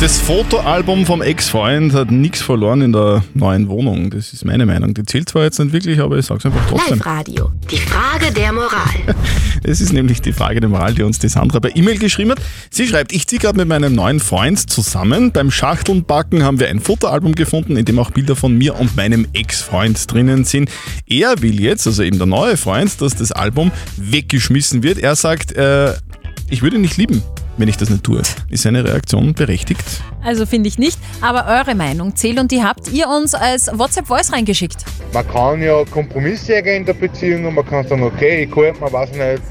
Das Fotoalbum vom Ex-Freund hat nichts verloren in der neuen Wohnung. Das ist meine Meinung. Die zählt zwar jetzt nicht wirklich, aber ich sag's einfach trotzdem. Live-Radio. Die Frage der Moral. Es ist nämlich die Frage der Moral, die uns die Sandra per E-Mail geschrieben hat. Sie schreibt, ich ziehe gerade mit meinem neuen Freund zusammen. Beim Schachtelnbacken haben wir ein Fotoalbum gefunden, in dem auch Bilder von mir und meinem Ex-Freund drinnen sind. Er will jetzt, also eben der neue Freund, dass das Album weggeschmissen wird. Er sagt, äh, ich würde ihn nicht lieben, wenn ich das nicht tue. Ist seine Reaktion berechtigt? Also finde ich nicht, aber eure Meinung zählt und die habt ihr uns als WhatsApp-Voice reingeschickt. Man kann ja Kompromisse eingehen in der Beziehung und man kann sagen, okay, ich halte mir, weiß nicht,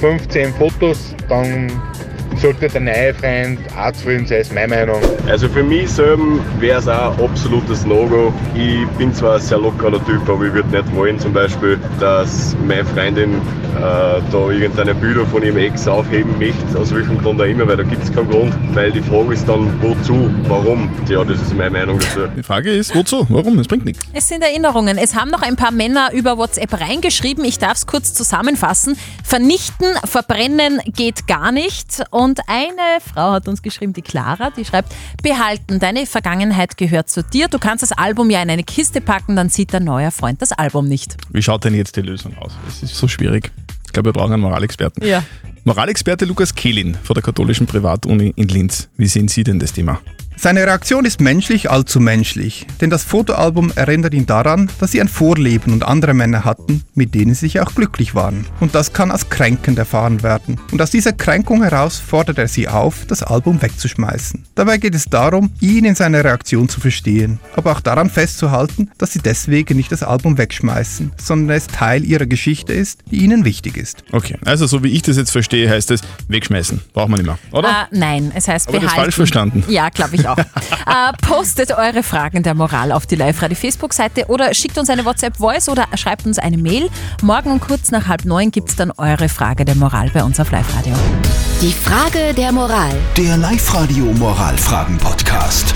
15 Fotos, dann sollte der neue Freund auch zufrieden sein, ist meine Meinung. Also für mich selber wäre es auch ein absolutes No-Go. Ich bin zwar ein sehr lockerer Typ, aber ich würde nicht wollen zum Beispiel, dass meine Freundin äh, da irgendeine Bilder von ihrem Ex aufheben möchte, aus welchem Grund auch immer, weil da gibt es keinen Grund. Weil die Frage ist dann, wozu, warum? Ja, das ist meine Meinung dazu. Die Frage ist, wozu? Warum? Es bringt nichts. Es sind Erinnerungen. Es haben noch ein paar Männer über WhatsApp reingeschrieben. Ich darf es kurz zusammenfassen. Vernichten, verbrennen geht gar nicht. Und eine Frau hat uns geschrieben, die Clara, die schreibt, behalten, deine Vergangenheit gehört zu dir. Du kannst das Album ja in eine Kiste packen, dann sieht dein neuer Freund das Album nicht. Wie schaut denn jetzt die Lösung aus? Es ist so schwierig. Ich glaube, wir brauchen einen Moralexperten. Ja. Moralexperte Lukas Kehlin von der katholischen Privatuni in Linz. Wie sehen Sie denn das Thema? Seine Reaktion ist menschlich allzu menschlich, denn das Fotoalbum erinnert ihn daran, dass sie ein Vorleben und andere Männer hatten, mit denen sie auch glücklich waren. Und das kann als kränkend erfahren werden. Und aus dieser Kränkung heraus fordert er sie auf, das Album wegzuschmeißen. Dabei geht es darum, ihn in seiner Reaktion zu verstehen, aber auch daran festzuhalten, dass sie deswegen nicht das Album wegschmeißen, sondern es Teil ihrer Geschichte ist, die ihnen wichtig ist. Okay, also so wie ich das jetzt verstehe, heißt es wegschmeißen. Braucht man nicht mehr, oder? Äh, nein, es heißt Aber das behalten. falsch verstanden. Ja, glaube ich auch. äh, postet eure Fragen der Moral auf die Live-Radio Facebook-Seite oder schickt uns eine WhatsApp-Voice oder schreibt uns eine Mail. Morgen um kurz nach halb neun gibt es dann eure Frage der Moral bei uns auf Live-Radio. Die Frage der Moral. Der Live-Radio Moralfragen-Podcast.